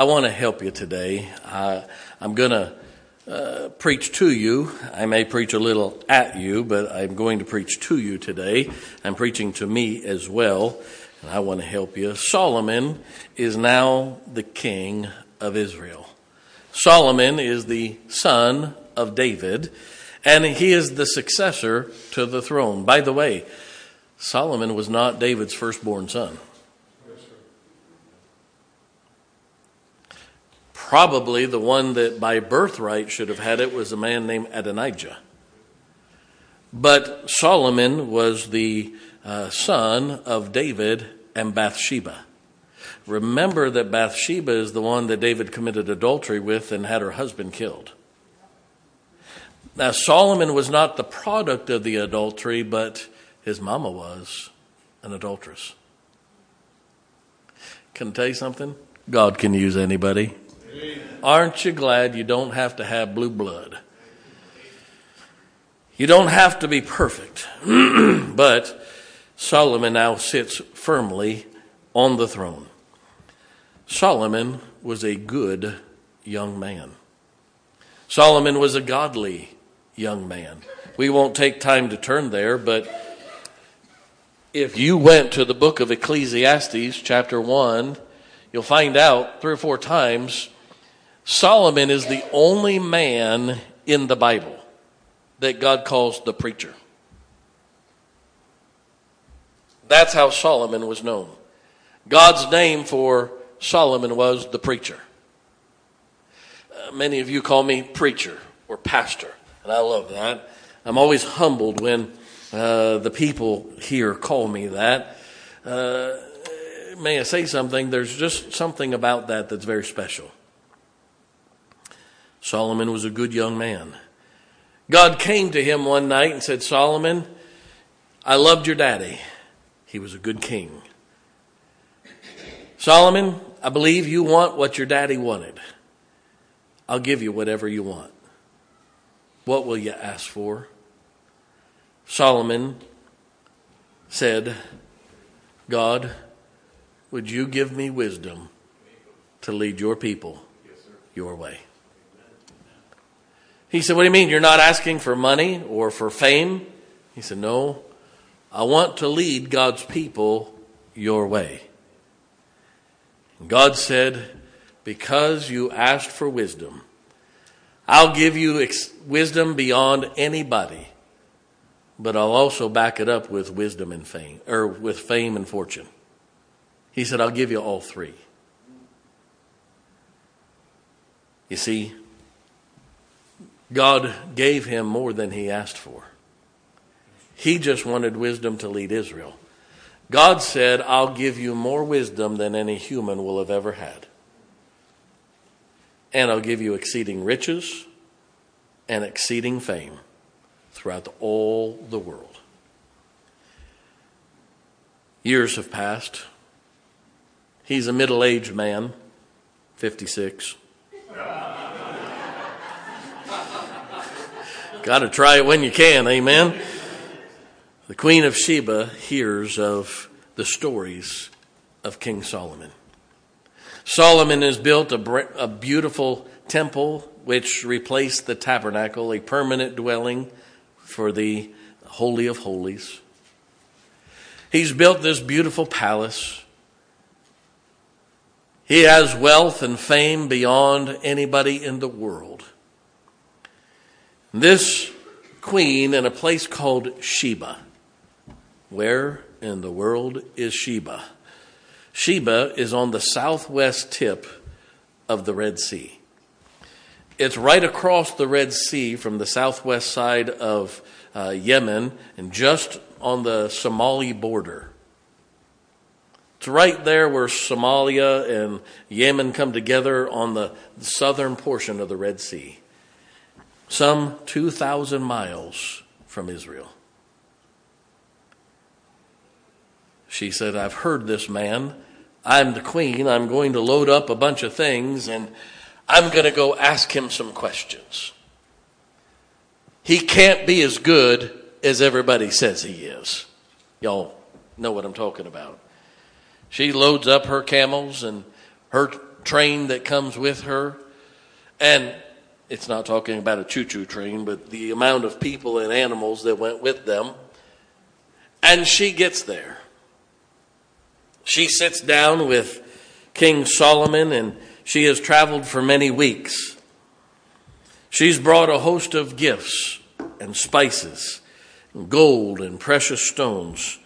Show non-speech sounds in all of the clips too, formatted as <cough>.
I want to help you today. Uh, I'm going to uh, preach to you. I may preach a little at you, but I'm going to preach to you today. I'm preaching to me as well, and I want to help you. Solomon is now the king of Israel. Solomon is the son of David, and he is the successor to the throne. By the way, Solomon was not David's firstborn son. Probably the one that by birthright should have had it was a man named Adonijah. But Solomon was the uh, son of David and Bathsheba. Remember that Bathsheba is the one that David committed adultery with and had her husband killed. Now, Solomon was not the product of the adultery, but his mama was an adulteress. Can I tell you something? God can use anybody. Aren't you glad you don't have to have blue blood? You don't have to be perfect. <clears throat> but Solomon now sits firmly on the throne. Solomon was a good young man. Solomon was a godly young man. We won't take time to turn there, but if you went to the book of Ecclesiastes, chapter 1, you'll find out three or four times Solomon is the only man in the Bible that God calls the preacher. That's how Solomon was known. God's name for Solomon was the preacher. Uh, many of you call me preacher or pastor, and I love that. I'm always humbled when uh, the people here call me that. Uh, may I say something? There's just something about that that's very special. Solomon was a good young man. God came to him one night and said, Solomon, I loved your daddy. He was a good king. Solomon, I believe you want what your daddy wanted. I'll give you whatever you want. What will you ask for? Solomon said, God, would you give me wisdom to lead your people your way? He said, What do you mean? You're not asking for money or for fame? He said, No, I want to lead God's people your way. God said, Because you asked for wisdom, I'll give you ex- wisdom beyond anybody, but I'll also back it up with wisdom and fame, or with fame and fortune. He said, I'll give you all three. You see, God gave him more than he asked for. He just wanted wisdom to lead Israel. God said, I'll give you more wisdom than any human will have ever had. And I'll give you exceeding riches and exceeding fame throughout all the world. Years have passed. He's a middle aged man, 56. Got to try it when you can, amen. The Queen of Sheba hears of the stories of King Solomon. Solomon has built a, a beautiful temple which replaced the tabernacle, a permanent dwelling for the Holy of Holies. He's built this beautiful palace. He has wealth and fame beyond anybody in the world. This queen in a place called Sheba. Where in the world is Sheba? Sheba is on the southwest tip of the Red Sea. It's right across the Red Sea from the southwest side of uh, Yemen and just on the Somali border. It's right there where Somalia and Yemen come together on the southern portion of the Red Sea some 2,000 miles from Israel. She said, I've heard this man. I'm the queen. I'm going to load up a bunch of things and I'm going to go ask him some questions. He can't be as good as everybody says he is. Y'all know what I'm talking about. She loads up her camels and her train that comes with her. And it's not talking about a choo choo train, but the amount of people and animals that went with them. And she gets there. She sits down with King Solomon, and she has traveled for many weeks. She's brought a host of gifts and spices, and gold and precious stones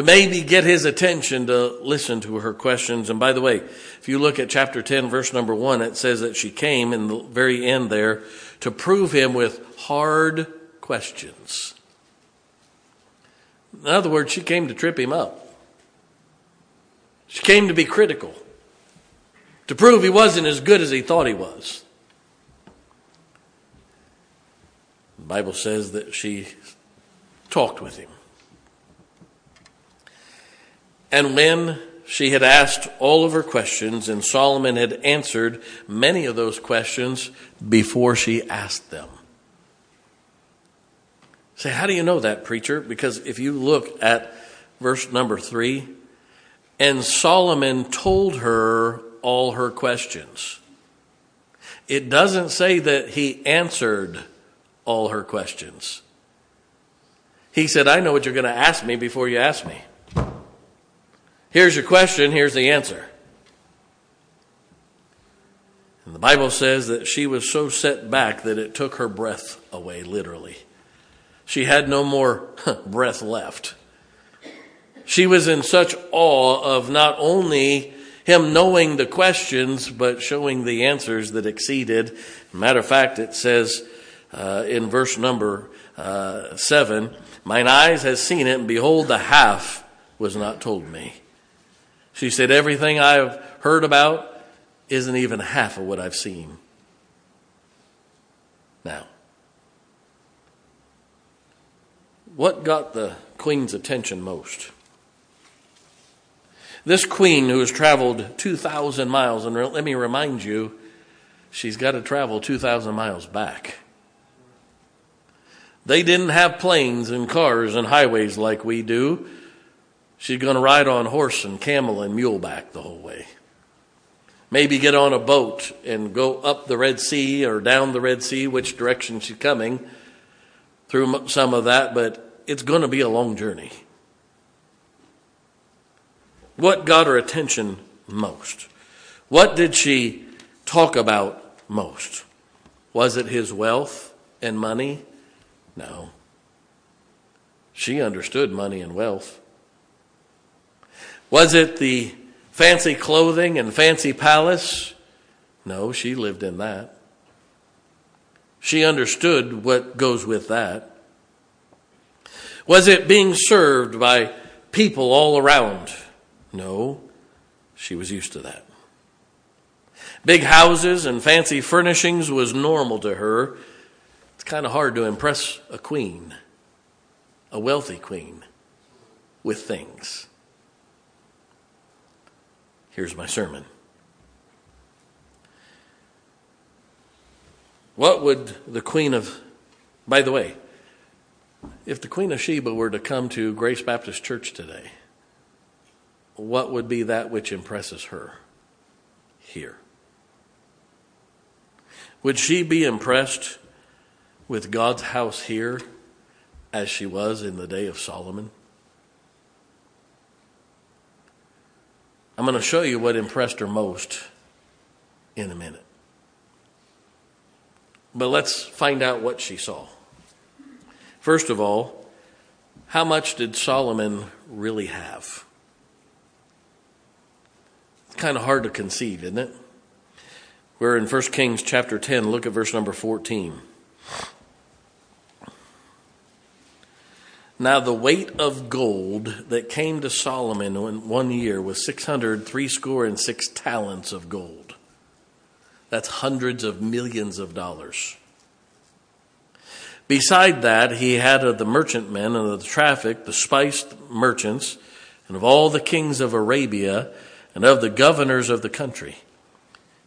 to maybe get his attention to listen to her questions. And by the way, if you look at chapter 10, verse number 1, it says that she came in the very end there to prove him with hard questions. In other words, she came to trip him up. She came to be critical, to prove he wasn't as good as he thought he was. The Bible says that she talked with him. And when she had asked all of her questions, and Solomon had answered many of those questions before she asked them. Say, how do you know that, preacher? Because if you look at verse number three, and Solomon told her all her questions. It doesn't say that he answered all her questions. He said, I know what you're going to ask me before you ask me. Here's your question, here's the answer. And the Bible says that she was so set back that it took her breath away, literally. She had no more breath left. She was in such awe of not only him knowing the questions, but showing the answers that exceeded. Matter of fact, it says uh, in verse number uh, seven, "Mine eyes has seen it, and behold, the half was not told me." She said, Everything I've heard about isn't even half of what I've seen. Now, what got the queen's attention most? This queen who has traveled 2,000 miles, and let me remind you, she's got to travel 2,000 miles back. They didn't have planes and cars and highways like we do. She's going to ride on horse and camel and muleback the whole way. Maybe get on a boat and go up the Red Sea or down the Red Sea, which direction she's coming, through some of that, but it's going to be a long journey. What got her attention most? What did she talk about most? Was it his wealth and money? No. She understood money and wealth. Was it the fancy clothing and fancy palace? No, she lived in that. She understood what goes with that. Was it being served by people all around? No, she was used to that. Big houses and fancy furnishings was normal to her. It's kind of hard to impress a queen, a wealthy queen, with things. Here's my sermon. What would the Queen of, by the way, if the Queen of Sheba were to come to Grace Baptist Church today, what would be that which impresses her here? Would she be impressed with God's house here as she was in the day of Solomon? I'm going to show you what impressed her most in a minute. But let's find out what she saw. First of all, how much did Solomon really have? It's kind of hard to conceive, isn't it? We're in 1 Kings chapter 10. Look at verse number 14. Now the weight of gold that came to Solomon in one year was six hundred three score and six talents of gold. That's hundreds of millions of dollars. Beside that, he had of the merchantmen and of the traffic, the spiced merchants, and of all the kings of Arabia, and of the governors of the country.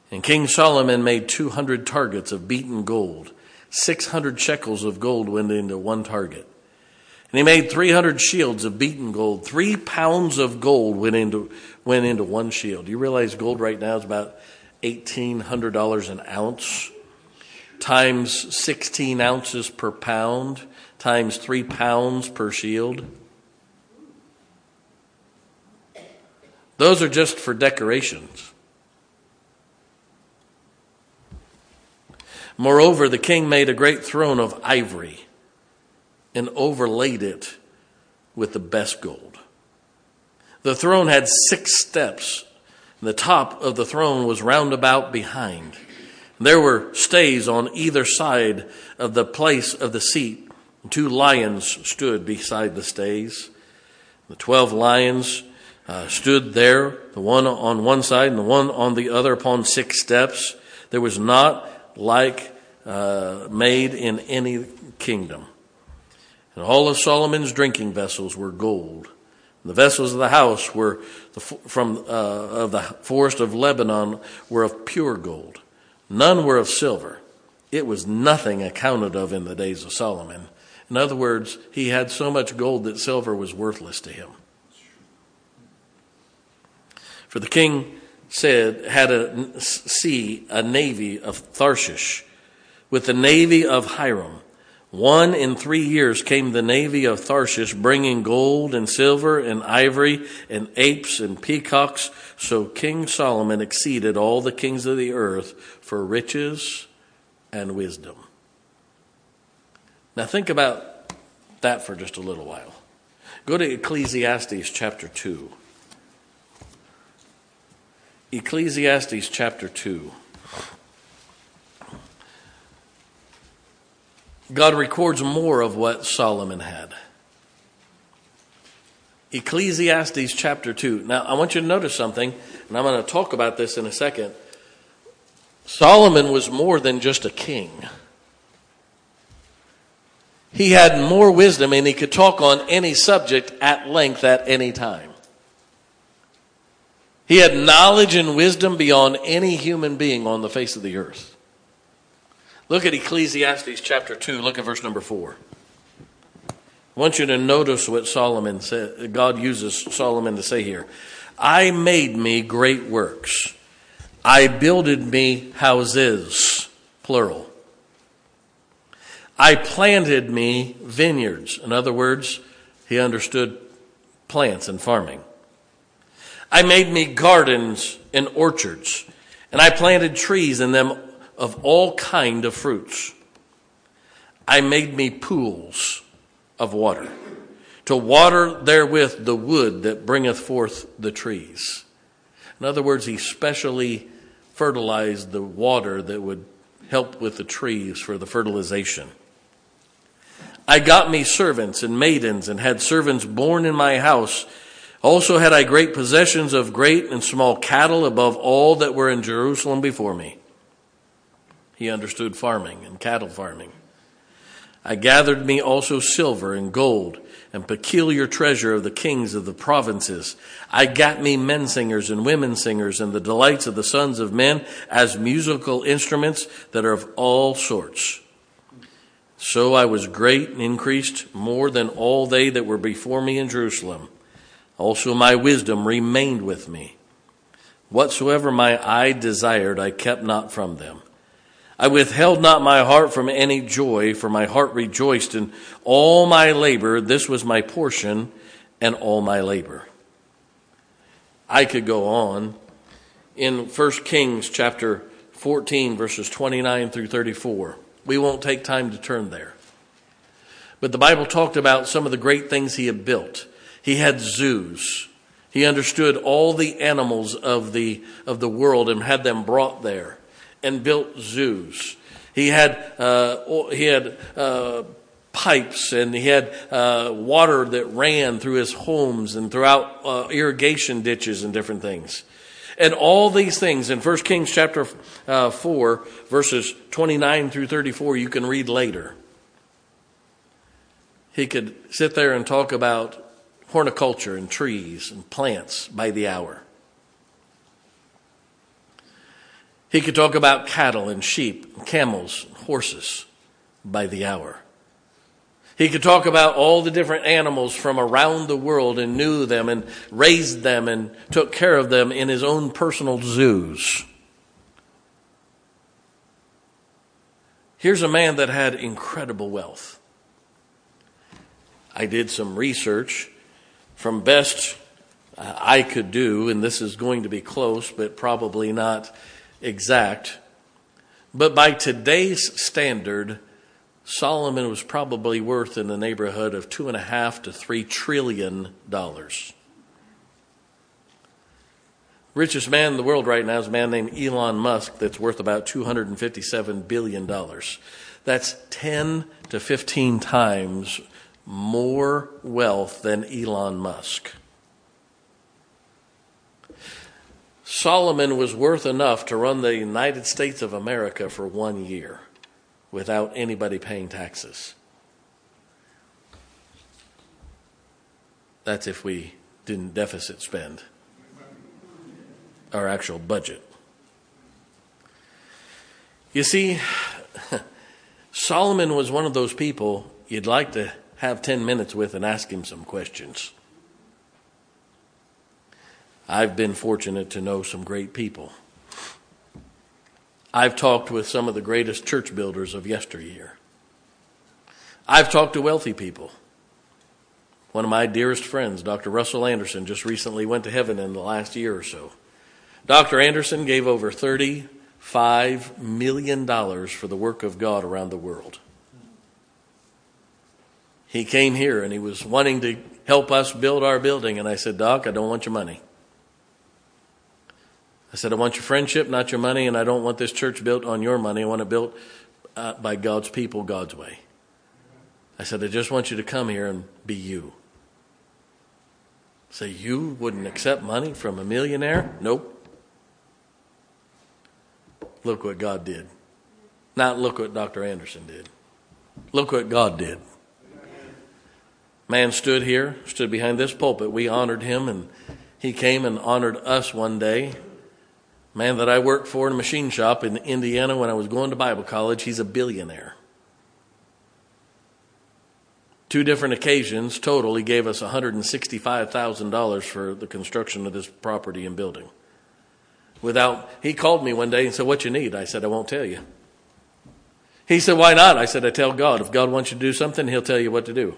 And King Solomon made 200 targets of beaten gold. 600 shekels of gold went into one target. And he made 300 shields of beaten gold. Three pounds of gold went into, went into one shield. You realize gold right now is about $1,800 an ounce, times 16 ounces per pound, times three pounds per shield. Those are just for decorations. Moreover, the king made a great throne of ivory and overlaid it with the best gold. The throne had six steps. And the top of the throne was round about behind. There were stays on either side of the place of the seat. Two lions stood beside the stays. The twelve lions uh, stood there, the one on one side and the one on the other upon six steps. There was not like uh, made in any kingdom. And all of Solomon's drinking vessels were gold. The vessels of the house were the, from uh, of the forest of Lebanon were of pure gold. None were of silver. It was nothing accounted of in the days of Solomon. In other words, he had so much gold that silver was worthless to him. For the king said, had a sea, a navy of Tharshish, with the navy of Hiram. One in three years came the navy of Tarshish, bringing gold and silver and ivory and apes and peacocks. So King Solomon exceeded all the kings of the earth for riches and wisdom. Now think about that for just a little while. Go to Ecclesiastes chapter 2. Ecclesiastes chapter 2. God records more of what Solomon had. Ecclesiastes chapter 2. Now, I want you to notice something, and I'm going to talk about this in a second. Solomon was more than just a king. He had more wisdom and he could talk on any subject at length at any time. He had knowledge and wisdom beyond any human being on the face of the earth. Look at Ecclesiastes chapter 2, look at verse number 4. I want you to notice what Solomon said, God uses Solomon to say here. I made me great works. I builded me houses, plural. I planted me vineyards. In other words, he understood plants and farming. I made me gardens and orchards, and I planted trees in them of all kind of fruits. I made me pools of water, to water therewith the wood that bringeth forth the trees. In other words, he specially fertilized the water that would help with the trees for the fertilization. I got me servants and maidens and had servants born in my house also had I great possessions of great and small cattle above all that were in Jerusalem before me. He understood farming and cattle farming. I gathered me also silver and gold and peculiar treasure of the kings of the provinces. I got me men singers and women singers and the delights of the sons of men as musical instruments that are of all sorts. So I was great and increased more than all they that were before me in Jerusalem. Also, my wisdom remained with me. Whatsoever my eye desired, I kept not from them. I withheld not my heart from any joy, for my heart rejoiced in all my labor. This was my portion and all my labor. I could go on. In 1 Kings chapter 14, verses 29 through 34, we won't take time to turn there. But the Bible talked about some of the great things he had built. He had zoos. He understood all the animals of the, of the world and had them brought there and built zoos. He had, uh, he had, uh, pipes and he had uh, water that ran through his homes and throughout uh, irrigation ditches and different things and all these things in 1 kings chapter uh, 4 verses 29 through 34 you can read later he could sit there and talk about horticulture and trees and plants by the hour. He could talk about cattle and sheep, and camels, horses by the hour. He He could talk about all the different animals from around the world and knew them and raised them and took care of them in his own personal zoos. Here's a man that had incredible wealth. I did some research from best uh, I could do, and this is going to be close, but probably not exact. But by today's standard, Solomon was probably worth in the neighborhood of two and a half to three trillion dollars. Richest man in the world right now is a man named Elon Musk that's worth about $257 billion. That's 10 to 15 times more wealth than Elon Musk. Solomon was worth enough to run the United States of America for one year without anybody paying taxes. That's if we didn't deficit spend our actual budget. You see, <laughs> Solomon was one of those people you'd like to have 10 minutes with and ask him some questions. I've been fortunate to know some great people. I've talked with some of the greatest church builders of yesteryear. I've talked to wealthy people. One of my dearest friends, Dr. Russell Anderson, just recently went to heaven in the last year or so. Dr. Anderson gave over $35 million for the work of God around the world. He came here and he was wanting to help us build our building, and I said, Doc, I don't want your money. I said, I want your friendship, not your money, and I don't want this church built on your money. I want it built uh, by God's people, God's way. I said, I just want you to come here and be you. Say, you wouldn't accept money from a millionaire? Nope. Look what God did. Not look what Dr. Anderson did. Look what God did. Man stood here, stood behind this pulpit. We honored him, and he came and honored us one day man that I worked for in a machine shop in Indiana when I was going to Bible college, he's a billionaire. Two different occasions total, he gave us $165,000 for the construction of this property and building. Without, he called me one day and said, What you need? I said, I won't tell you. He said, Why not? I said, I tell God. If God wants you to do something, He'll tell you what to do.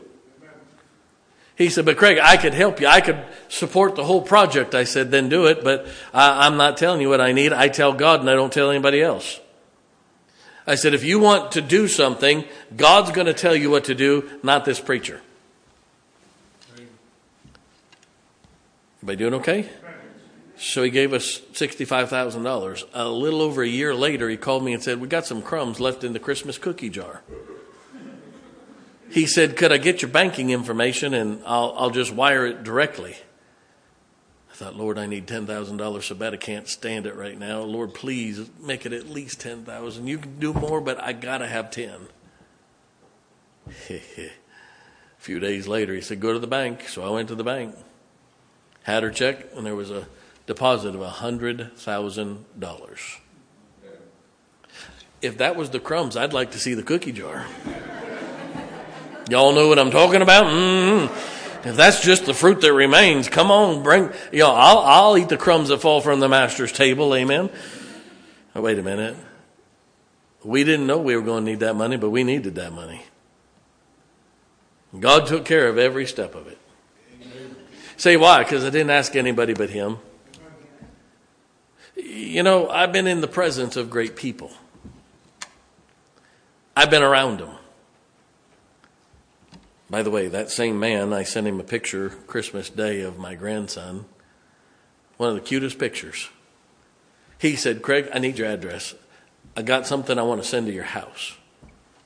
He said, But Craig, I could help you. I could support the whole project. I said, Then do it, but I, I'm not telling you what I need. I tell God and I don't tell anybody else. I said, If you want to do something, God's going to tell you what to do, not this preacher. Everybody doing okay? So he gave us $65,000. A little over a year later, he called me and said, We got some crumbs left in the Christmas cookie jar he said, Could I get your banking information and I'll, I'll just wire it directly? I thought, Lord, I need $10,000 so bad I can't stand it right now. Lord, please make it at least 10000 You can do more, but I got to have 10 <laughs> A few days later, he said, Go to the bank. So I went to the bank, had her check, and there was a deposit of $100,000. If that was the crumbs, I'd like to see the cookie jar. Y'all know what I'm talking about? Mm-hmm. If that's just the fruit that remains, come on, bring, you know, I'll, I'll eat the crumbs that fall from the master's table. Amen. Oh, wait a minute. We didn't know we were going to need that money, but we needed that money. God took care of every step of it. Say why? Because I didn't ask anybody but Him. You know, I've been in the presence of great people. I've been around them. By the way, that same man, I sent him a picture Christmas Day of my grandson. One of the cutest pictures. He said, Craig, I need your address. I got something I want to send to your house.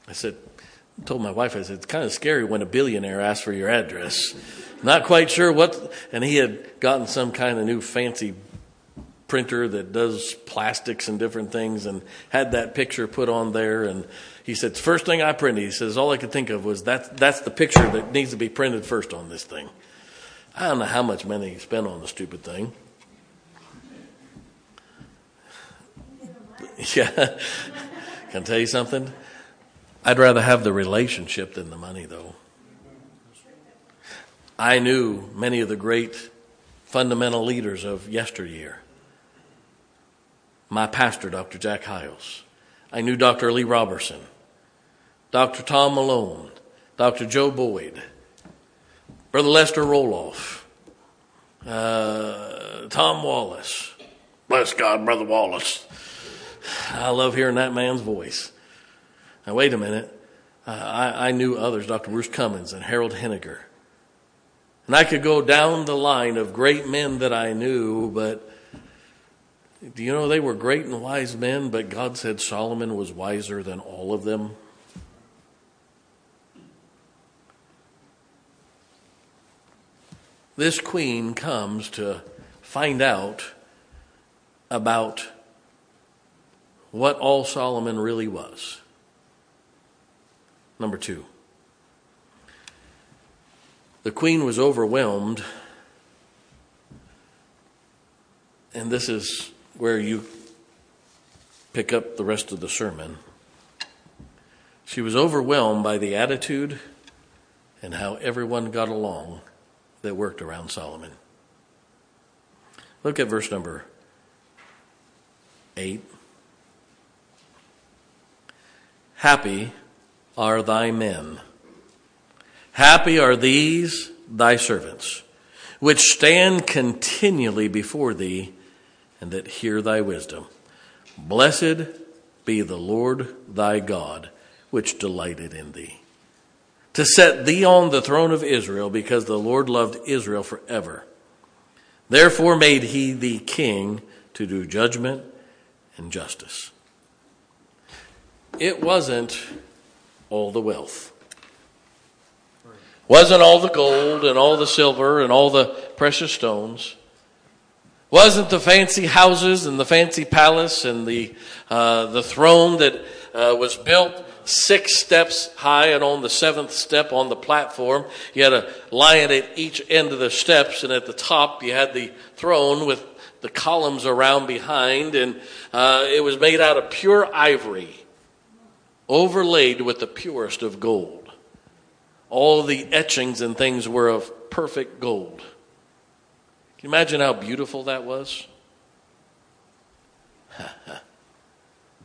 I said, I told my wife, I said, it's kind of scary when a billionaire asks for your address. Not quite sure what, and he had gotten some kind of new fancy printer that does plastics and different things and had that picture put on there and he said, first thing I printed, he says, all I could think of was that that's the picture that needs to be printed first on this thing. I don't know how much money he spent on the stupid thing. <laughs> Yeah. Can I tell you something? I'd rather have the relationship than the money, though. I knew many of the great fundamental leaders of yesteryear. My pastor, Dr. Jack Hyles. I knew Dr. Lee Roberson, Dr. Tom Malone, Dr. Joe Boyd, Brother Lester Roloff, uh, Tom Wallace. Bless God, Brother Wallace. I love hearing that man's voice. Now, wait a minute. Uh, I, I, knew others, Dr. Bruce Cummons and Harold Henniger. And I could go down the line of great men that I knew, but do you know they were great and wise men, but God said Solomon was wiser than all of them? This queen comes to find out about what all Solomon really was. Number two, the queen was overwhelmed, and this is where you pick up the rest of the sermon. She was overwhelmed by the attitude and how everyone got along that worked around Solomon. Look at verse number 8. Happy are thy men. Happy are these thy servants, which stand continually before thee and that hear thy wisdom. Blessed be the Lord thy God, which delighted in thee, to set thee on the throne of Israel, because the Lord loved Israel forever. Therefore made he thee king to do judgment and justice. It wasn't all the wealth. Wasn't all the gold and all the silver and all the precious stones. Wasn't the fancy houses and the fancy palace and the, uh, the throne that uh, was built six steps high and on the seventh step on the platform, you had a lion at each end of the steps, and at the top you had the throne with the columns around behind, and uh, it was made out of pure ivory, overlaid with the purest of gold. All the etchings and things were of perfect gold. Can you imagine how beautiful that was? <laughs>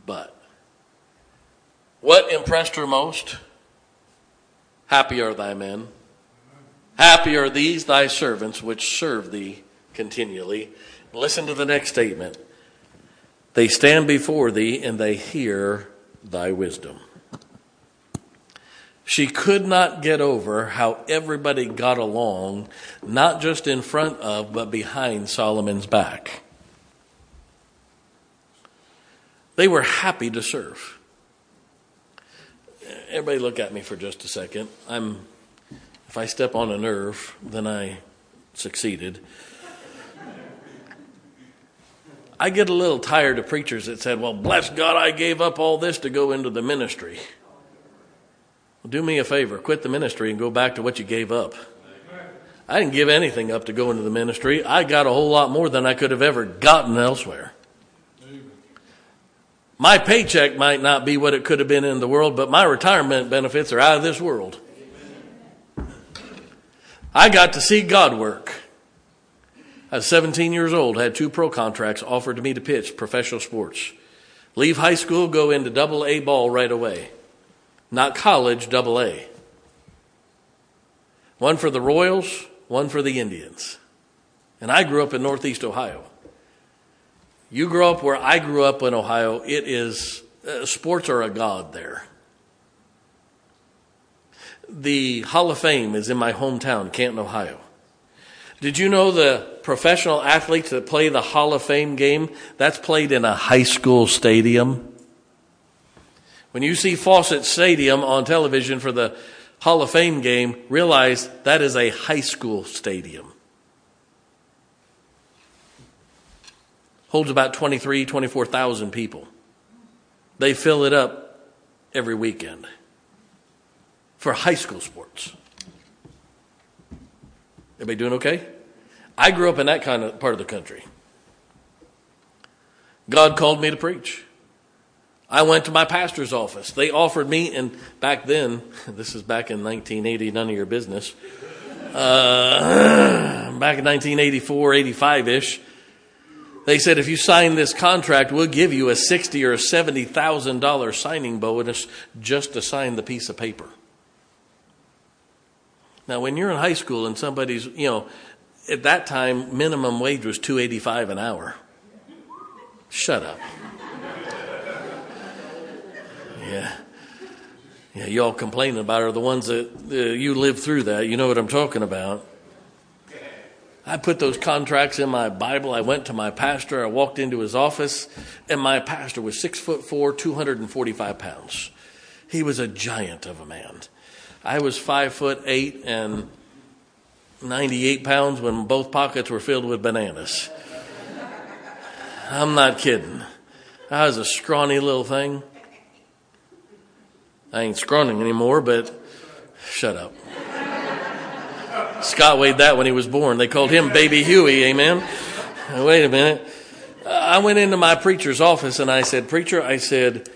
but what impressed her most? Happy are thy men. Happy are these thy servants which serve thee continually. Listen to the next statement. They stand before thee and they hear thy wisdom. She could not get over how everybody got along, not just in front of, but behind Solomon's back. They were happy to serve. Everybody look at me for just a second. I'm if I step on a nerve, then I succeeded. I get a little tired of preachers that said, Well, bless God, I gave up all this to go into the ministry. Well, do me a favor, quit the ministry and go back to what you gave up. I didn't give anything up to go into the ministry. I got a whole lot more than I could have ever gotten elsewhere. My paycheck might not be what it could have been in the world, but my retirement benefits are out of this world. I got to see God work. I was 17 years old, had two pro contracts offered to me to pitch professional sports. Leave high school, go into double A ball right away not college, double A. One for the Royals, one for the Indians. And I grew up in Northeast Ohio. You grow up where I grew up in Ohio, it is, uh, sports are a god there. The Hall of Fame is in my hometown, Canton, Ohio. Did you know the professional athletes that play the Hall of Fame game? That's played in a high school stadium. When you see Fawcett Stadium on television for the Hall of Fame game, realize that is a high school stadium. Holds about 23, 24,000 people. They fill it up every weekend for high school sports. Everybody doing okay? I grew up in that kind of part of the country. God called me to preach. I went to my pastor's office. They offered me, and back then, <laughs> this is back in 1980, none of your business. uh, <laughs> back in 1984, 85 ish. They said if you sign this contract, we'll give you a sixty or a seventy thousand dollar signing bonus just to sign the piece of paper. Now, when you're in high school and somebody's, you know, at that time minimum wage was two eighty five an hour. Shut up. Yeah. Yeah, y'all complaining about are the ones that uh, you lived through that. You know what I'm talking about. I put those contracts in my Bible. I went to my pastor. I walked into his office, and my pastor was six foot four, 245 pounds. He was a giant of a man. I was five foot eight and 98 pounds when both pockets were filled with bananas. I'm not kidding. I was a scrawny little thing. I ain't scrawny anymore, but shut up. Scott weighed that when he was born. They called him Baby Huey, amen? Wait a minute. I went into my preacher's office and I said, Preacher, I said,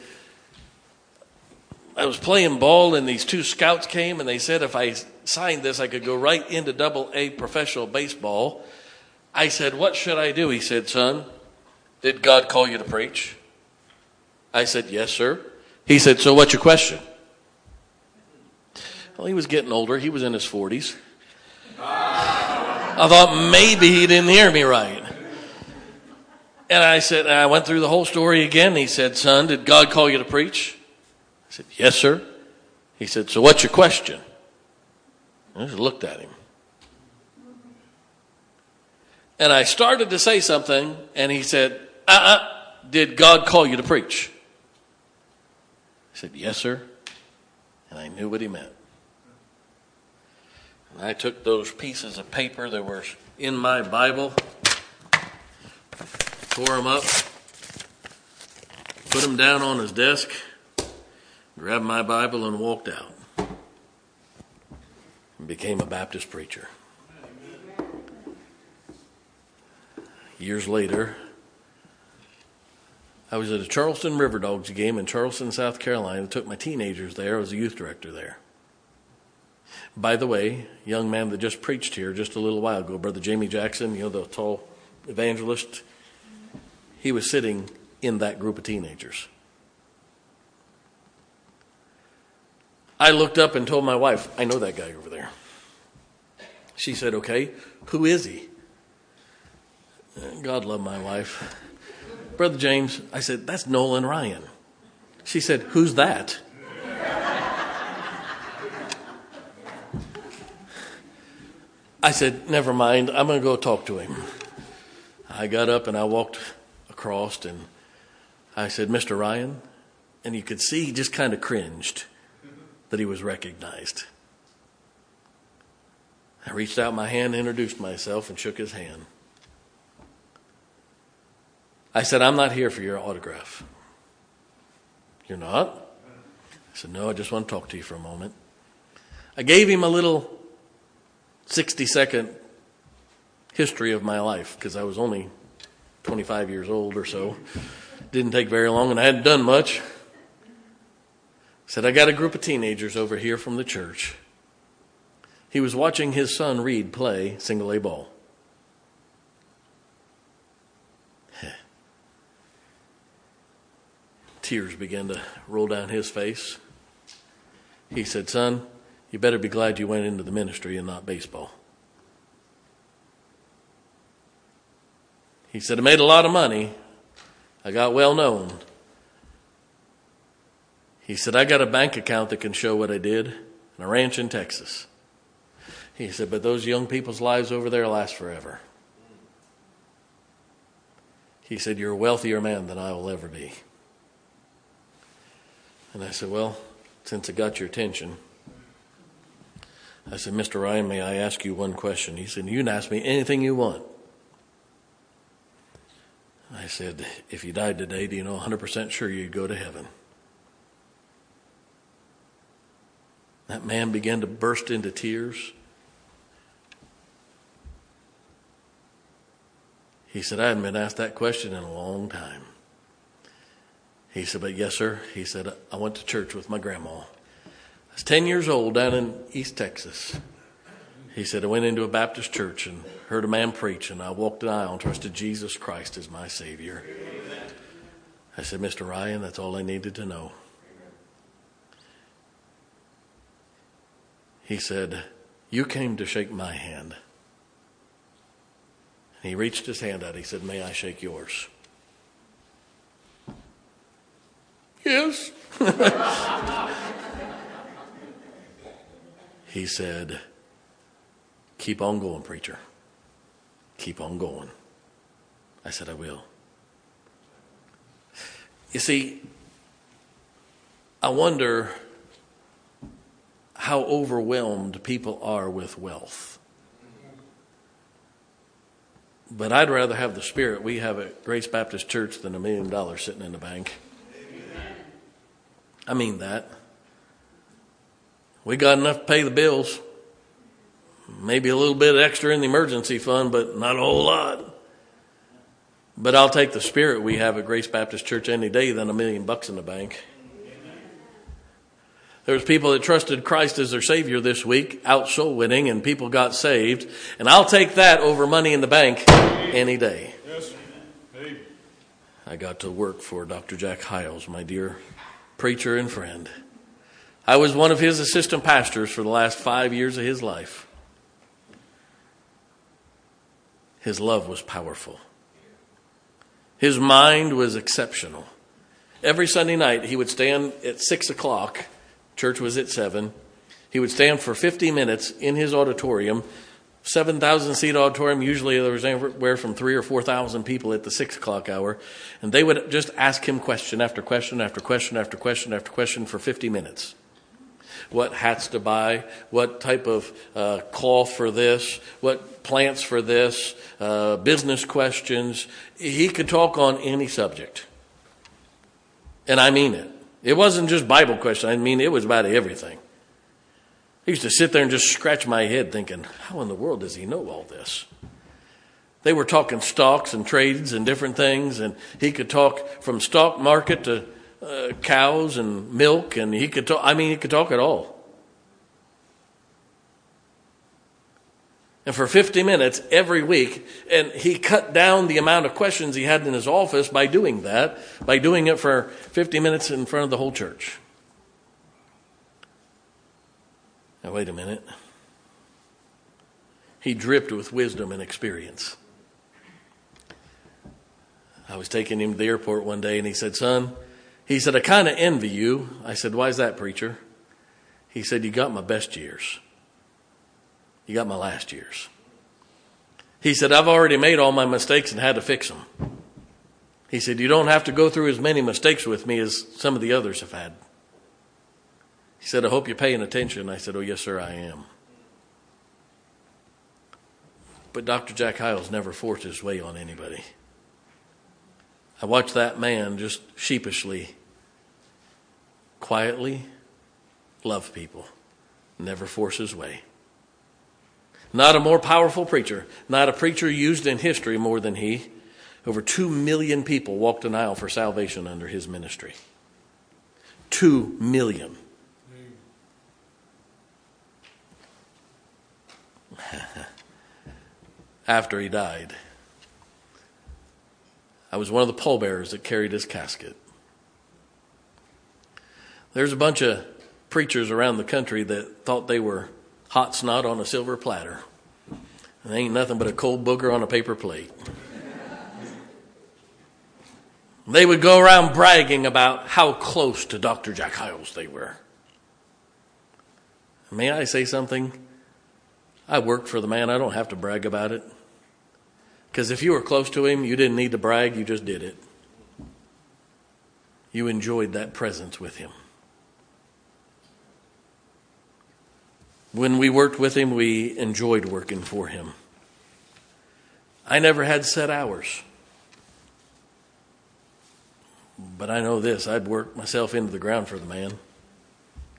I was playing ball and these two scouts came and they said if I signed this, I could go right into double A professional baseball. I said, What should I do? He said, Son, did God call you to preach? I said, Yes, sir. He said, So what's your question? Well, he was getting older. He was in his 40s. I thought maybe he didn't hear me right. And I said, and I went through the whole story again. He said, Son, did God call you to preach? I said, Yes, sir. He said, So what's your question? I just looked at him. And I started to say something, and he said, Uh uh-uh, uh, did God call you to preach? I said, Yes, sir. And I knew what he meant. I took those pieces of paper that were in my Bible, tore them up, put them down on his desk, grabbed my Bible, and walked out. And became a Baptist preacher. Years later, I was at a Charleston River Dogs game in Charleston, South Carolina. I took my teenagers there. I was a youth director there. By the way, young man that just preached here just a little while ago, Brother Jamie Jackson, you know, the tall evangelist, he was sitting in that group of teenagers. I looked up and told my wife, I know that guy over there. She said, Okay, who is he? God love my wife. Brother James, I said, That's Nolan Ryan. She said, Who's that? I said, Never mind, I'm going to go talk to him. I got up and I walked across and I said, Mr. Ryan. And you could see he just kind of cringed that he was recognized. I reached out my hand, introduced myself, and shook his hand. I said, I'm not here for your autograph. You're not? I said, No, I just want to talk to you for a moment. I gave him a little 60 second history of my life because I was only 25 years old or so. Didn't take very long and I hadn't done much. Said, I got a group of teenagers over here from the church. He was watching his son Reid play single A ball. Tears began to roll down his face. He said, Son, you better be glad you went into the ministry and not baseball. He said, I made a lot of money. I got well known. He said, I got a bank account that can show what I did and a ranch in Texas. He said, but those young people's lives over there last forever. He said, You're a wealthier man than I will ever be. And I said, Well, since I got your attention, I said, Mr. Ryan, may I ask you one question? He said, You can ask me anything you want. I said, If you died today, do you know 100% sure you'd go to heaven? That man began to burst into tears. He said, I hadn't been asked that question in a long time. He said, But yes, sir. He said, I went to church with my grandma was 10 years old down in East Texas. He said, I went into a Baptist church and heard a man preach, and I walked an aisle and trusted Jesus Christ as my Savior. I said, Mr. Ryan, that's all I needed to know. He said, You came to shake my hand. And he reached his hand out. He said, May I shake yours? Yes. <laughs> he said, Keep on going, preacher. Keep on going. I said, I will. You see, I wonder how overwhelmed people are with wealth. But I'd rather have the spirit we have at Grace Baptist Church than a million dollars sitting in the bank. I mean that. We got enough to pay the bills. Maybe a little bit extra in the emergency fund, but not a whole lot. But I'll take the spirit we have at Grace Baptist Church any day than a million bucks in the bank. There was people that trusted Christ as their Savior this week, out soul winning, and people got saved. And I'll take that over money in the bank any day. Yes. I got to work for Dr. Jack Hyles, my dear preacher and friend. I was one of his assistant pastors for the last five years of his life. His love was powerful. His mind was exceptional. Every Sunday night, he would stand at six o'clock Church was at 7. He would stand for 50 minutes in his auditorium, 7,000 seat auditorium. Usually there was anywhere from three or 4,000 people at the 6 o'clock hour. And they would just ask him question after question after question after question after question for 50 minutes what hats to buy, what type of uh, cloth for this, what plants for this, uh, business questions. He could talk on any subject. And I mean it. It wasn't just Bible questions. I mean, it was about everything. I used to sit there and just scratch my head thinking, how in the world does he know all this? They were talking stocks and trades and different things, and he could talk from stock market to uh, cows and milk, and he could talk, I mean, he could talk at all. and for 50 minutes every week. And he cut down the amount of questions he had in his office by doing that, by doing it for 50 minutes in front of the whole church. Now, wait a minute. He dripped with wisdom and experience. I was taking him to the airport one day and he said, Son, he said, I kind of envy you. I said, Why is that, preacher? He said, You got my best years. You got my last years. He said, I've already made all my mistakes and had to fix them. He said, You don't have to go through as many mistakes with me as some of the others have had. He said, I hope you're paying attention. I said, Oh, yes, sir, I am. But Dr. Jack Hyles never forced his way on anybody. I watched that man just sheepishly, quietly love people, never force his way. Not a more powerful preacher, not a preacher used in history more than he. Over two million people walked an aisle for salvation under his ministry. Two million. <laughs> After he died, I was one of the pallbearers that carried his casket. There's a bunch of preachers around the country that thought they were hot snot on a silver platter. And they ain't nothing but a cold booger on a paper plate. they would go around bragging about how close to Dr. Jack Hyles they were. May I say something? I worked for the man. I don't have to brag about it. Because if you were close to him, you didn't need to brag, you just did it. You enjoyed that presence with him. When we worked with him, we enjoyed working for him. I never had set hours. But I know this I'd work myself into the ground for the man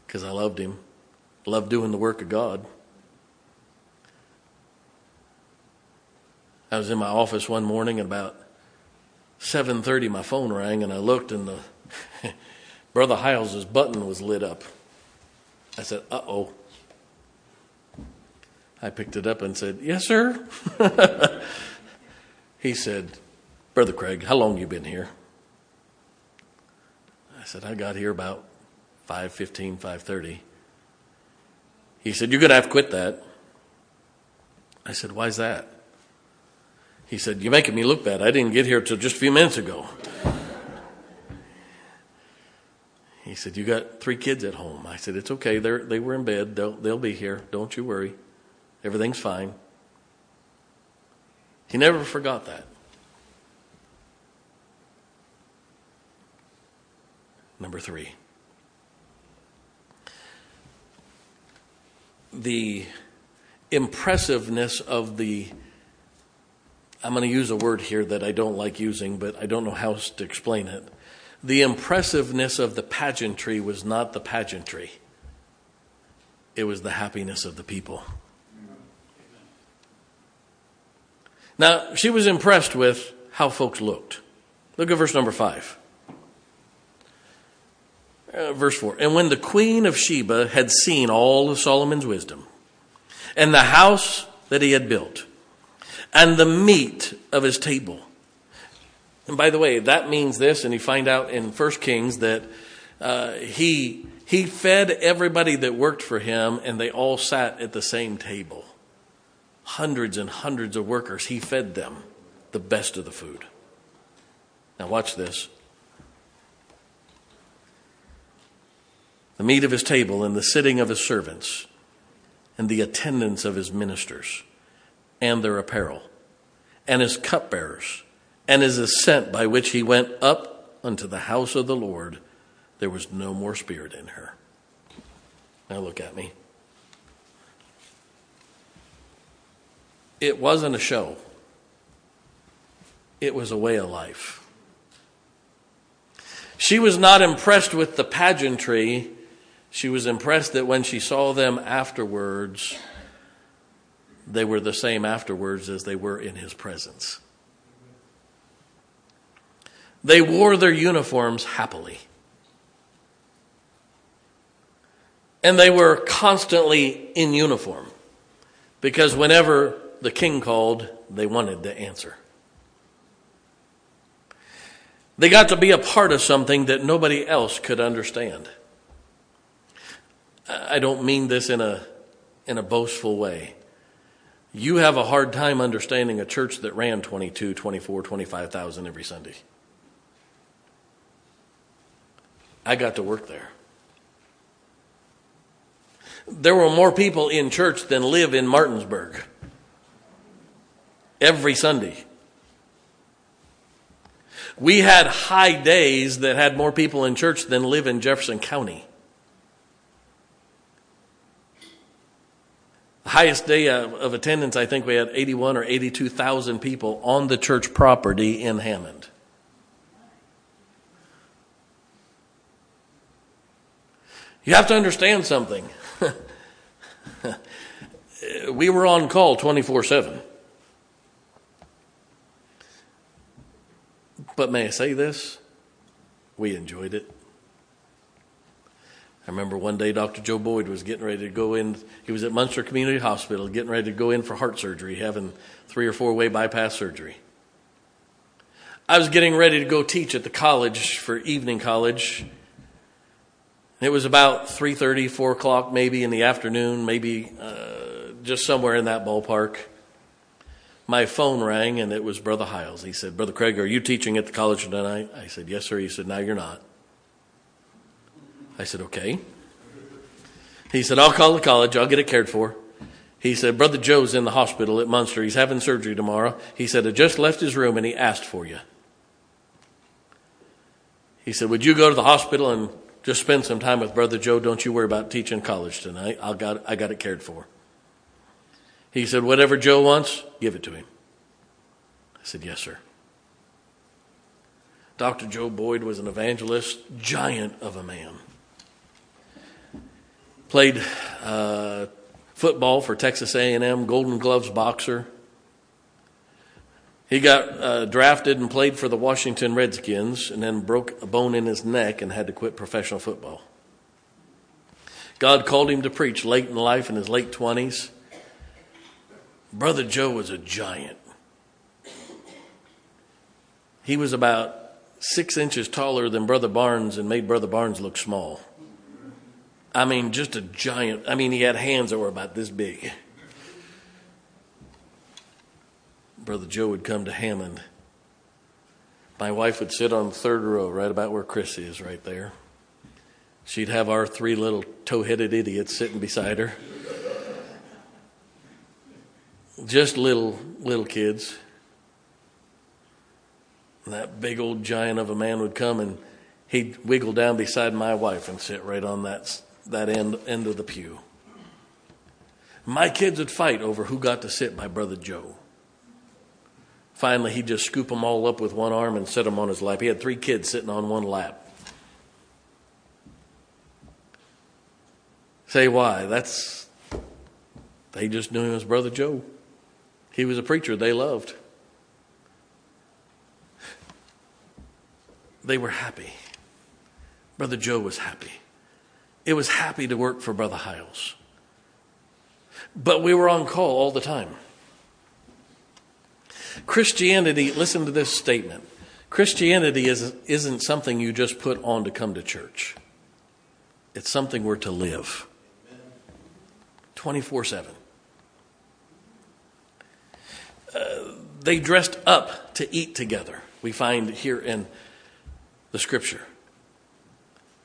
because I loved him, loved doing the work of God. I was in my office one morning at about 7:30 my phone rang and I looked and the <laughs> brother Hyles's button was lit up. I said, "Uh-oh." I picked it up and said, Yes, sir. <laughs> he said, Brother Craig, how long you been here? I said, I got here about 5.15, 5.30. He said, You're going to have to quit that. I said, Why's that? He said, You're making me look bad. I didn't get here till just a few minutes ago. He said, You got three kids at home. I said, It's okay. They're, they were in bed. They'll, they'll be here. Don't you worry. Everything's fine. He never forgot that. Number three. The impressiveness of the, I'm going to use a word here that I don't like using, but I don't know how else to explain it. The impressiveness of the pageantry was not the pageantry, it was the happiness of the people. Now, she was impressed with how folks looked. Look at verse number five. Uh, verse 4 And when the queen of Sheba had seen all of Solomon's wisdom, and the house that he had built, and the meat of his table. And by the way, that means this, and you find out in 1 Kings that uh, he, he fed everybody that worked for him, and they all sat at the same table hundreds and hundreds of workers. He fed them the best of the food. Now, watch this. The meat of his table and the sitting of his servants and the attendance of his ministers and their apparel and his cupbearers and his ascent by which he went up unto the house of the Lord, there was no more spirit in her. Now look at me. It wasn't a show, it was a way of life. She was not impressed with the pageantry. She was impressed that when she saw them afterwards, they were the same afterwards as they were in his presence. They wore their uniforms happily. And they were constantly in uniform because whenever the king called, they wanted the answer. They got to be a part of something that nobody else could understand. I don't mean this in a, in a boastful way. You have a hard time understanding a church that ran 22, 24, 25,000 every Sunday. I got to work there. There were more people in church than live in Martinsburg every Sunday. We had high days that had more people in church than live in Jefferson County. The highest day of attendance, I think we had 81 or 82,000 people on the church property in Hammond. You have to understand something. <laughs> we were on call 24 7. But may I say this? We enjoyed it. I remember one day Dr. Joe Boyd was getting ready to go in. He was at Munster Community Hospital getting ready to go in for heart surgery, having three or four way bypass surgery. I was getting ready to go teach at the college for evening college. It was about 3.30, 4 o'clock maybe in the afternoon, maybe uh, just somewhere in that ballpark my phone rang and it was Brother Hyles. He said, Brother Craig, are you teaching at the college tonight? I said, Yes, sir. He said, Now you're not. I said, Okay. He said, I'll call the college. I'll get it cared for. He said, Brother Joe's in the hospital at Munster. He's having surgery tomorrow. He said, I just left his room and he asked for you. He said, Would you go to the hospital and just spend some time with Brother Joe? Don't you worry about teaching college tonight. I got, I got it cared for. He said, Whatever Joe wants, give it to him. I said, Yes, sir. Dr. Joe Boyd was an evangelist, giant of a man. Played uh, football for Texas A&M, Golden Gloves boxer. He got uh, drafted and played for the Washington Redskins and then broke a bone in his neck and had to quit professional football. God called him to preach late in life in his late 20s Brother Joe was a giant. He was about six inches taller than Brother Barnes and made Brother Barnes look small. I mean, just a giant. I mean, he had hands that were about this big. Brother Joe would come to Hammond. My wife would sit on the third row, right about where Chris is, right there. She'd have our three little tow headed idiots sitting beside her. Just little, little kids. That big old giant of a man would come and he'd wiggle down beside my wife and sit right on that, that end, end of the pew. My kids would fight over who got to sit by Brother Joe. Finally, he'd just scoop them all up with one arm and set them on his lap. He had three kids sitting on one lap. Say why? That's, they just knew him as Brother Joe. He was a preacher they loved. They were happy. Brother Joe was happy. It was happy to work for Brother Hyles. But we were on call all the time. Christianity, listen to this statement. Christianity is, isn't something you just put on to come to church. It's something we're to live 24 7. Uh, they dressed up to eat together, we find here in the scripture.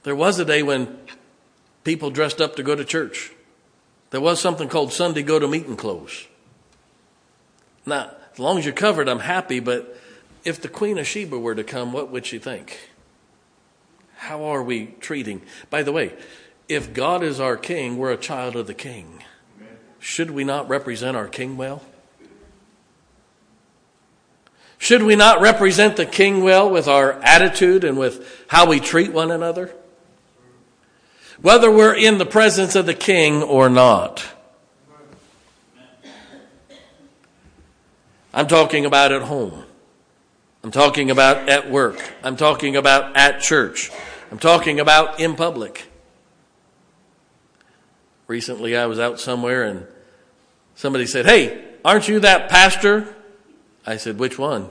There was a day when people dressed up to go to church. There was something called Sunday go to meeting clothes. Now, as long as you're covered, I'm happy, but if the Queen of Sheba were to come, what would she think? How are we treating? By the way, if God is our king, we're a child of the king. Should we not represent our king well? Should we not represent the king well with our attitude and with how we treat one another? Whether we're in the presence of the king or not. I'm talking about at home. I'm talking about at work. I'm talking about at church. I'm talking about in public. Recently, I was out somewhere and somebody said, Hey, aren't you that pastor? I said, Which one?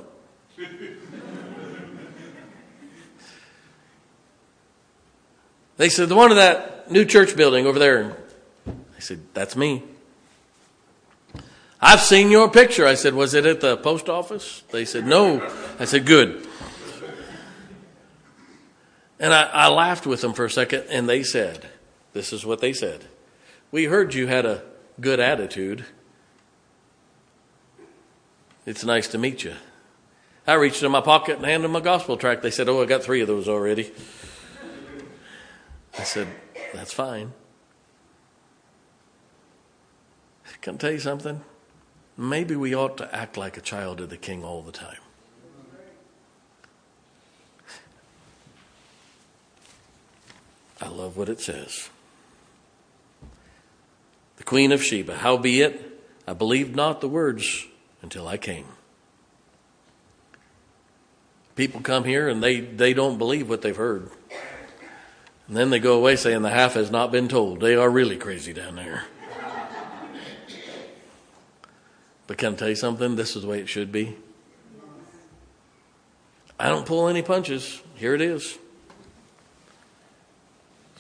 they said, The one of that new church building over there. I said, That's me. I've seen your picture. I said, Was it at the post office? They said, No. I said, Good. And I, I, laughed with them for a second, and they said, This is what they said. We heard you had a good attitude. It's nice to meet you. I reached in my pocket and handed them a gospel tract. They said, Oh, I got three of those already. I said, That's fine. Can I tell you something? maybe we ought to act like a child of the king all the time. I love what it says. The Queen of Sheba, howbeit, I believed not the words until I came. People come here and they, they don't believe what they've heard. And then they go away saying the half has not been told. They are really crazy down there. But can I tell you something? This is the way it should be. I don't pull any punches. Here it is.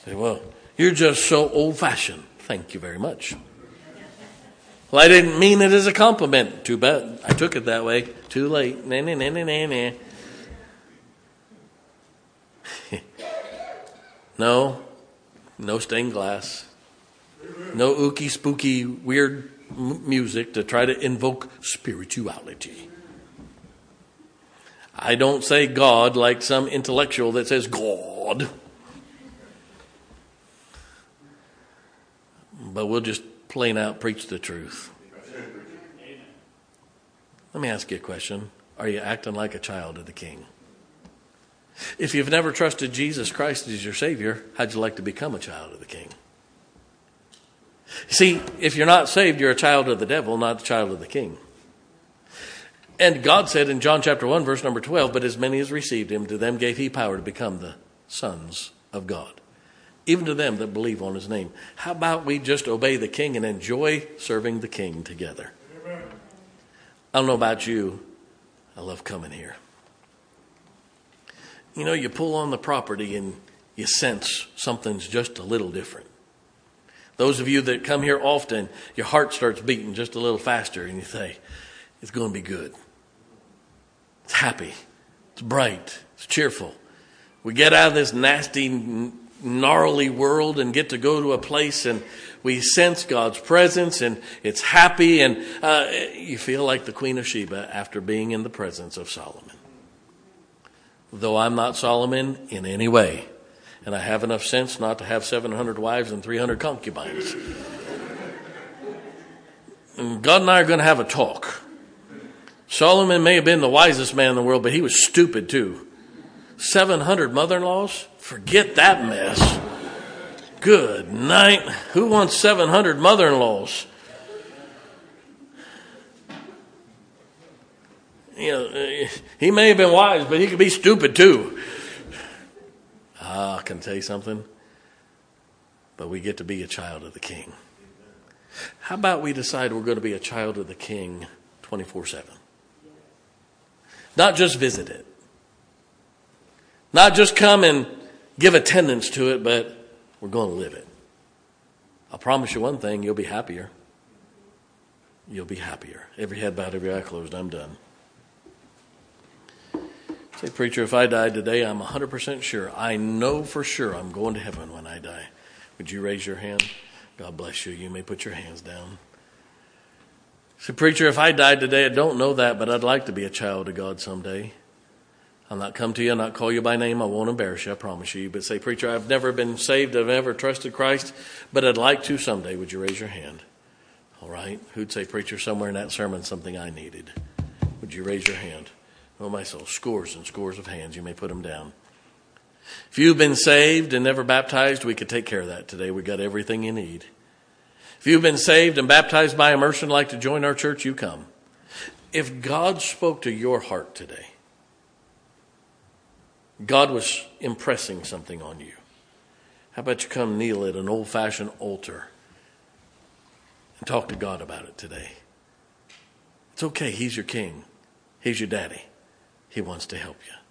Say, well, you're just so old fashioned. Thank you very much. Well, I didn't mean it as a compliment. Too bad. I took it that way. Too late. Nah, nah, nah, nah, nah, nah. <laughs> no, no stained glass. No ooky spooky weird music to try to invoke spirituality. I don't say God like some intellectual that says God. But we'll just plain out preach the truth. Let me ask you a question. Are you acting like a child of the king? If you've never trusted Jesus Christ as your Savior, how'd you like to become a child of the king? See, if you're not saved, you're a child of the devil, not a child of the king. And God said in John chapter 1, verse number 12, But as many as received him, to them gave he power to become the sons of God, even to them that believe on his name. How about we just obey the king and enjoy serving the king together? Amen. I don't know about you, I love coming here. You know, you pull on the property and you sense something's just a little different. Those of you that come here often, your heart starts beating just a little faster and you say, it's going to be good. It's happy. It's bright. It's cheerful. We get out of this nasty, gnarly world and get to go to a place and we sense God's presence and it's happy and uh, you feel like the Queen of Sheba after being in the presence of Solomon. Though I'm not Solomon in any way and I have enough sense not to have 700 wives and 300 concubines. God and I are going to have a talk. Solomon may have been the wisest man in the world, but he was stupid too. 700 mother in laws? Forget that mess. Good night. Who wants 700 mother in laws? You know, he may have been wise, but he could be stupid too. Ah, I can tell you something. But we get to be a child of the King. How about we decide we're going to be a child of the King 24 7? Not just visit it, not just come and give attendance to it, but we're going to live it. I'll promise you one thing you'll be happier. You'll be happier. Every head bowed, every eye closed. I'm done. Say, preacher, if I died today, I'm 100% sure. I know for sure I'm going to heaven when I die. Would you raise your hand? God bless you. You may put your hands down. Say, preacher, if I died today, I don't know that, but I'd like to be a child of God someday. I'll not come to you, I'll not call you by name. I won't embarrass you, I promise you. But say, preacher, I've never been saved, I've never trusted Christ, but I'd like to someday. Would you raise your hand? All right. Who'd say, preacher, somewhere in that sermon, something I needed? Would you raise your hand? Oh, my soul, scores and scores of hands. You may put them down. If you've been saved and never baptized, we could take care of that today. We've got everything you need. If you've been saved and baptized by immersion, like to join our church, you come. If God spoke to your heart today, God was impressing something on you. How about you come kneel at an old fashioned altar and talk to God about it today? It's okay. He's your king, He's your daddy. He wants to help you.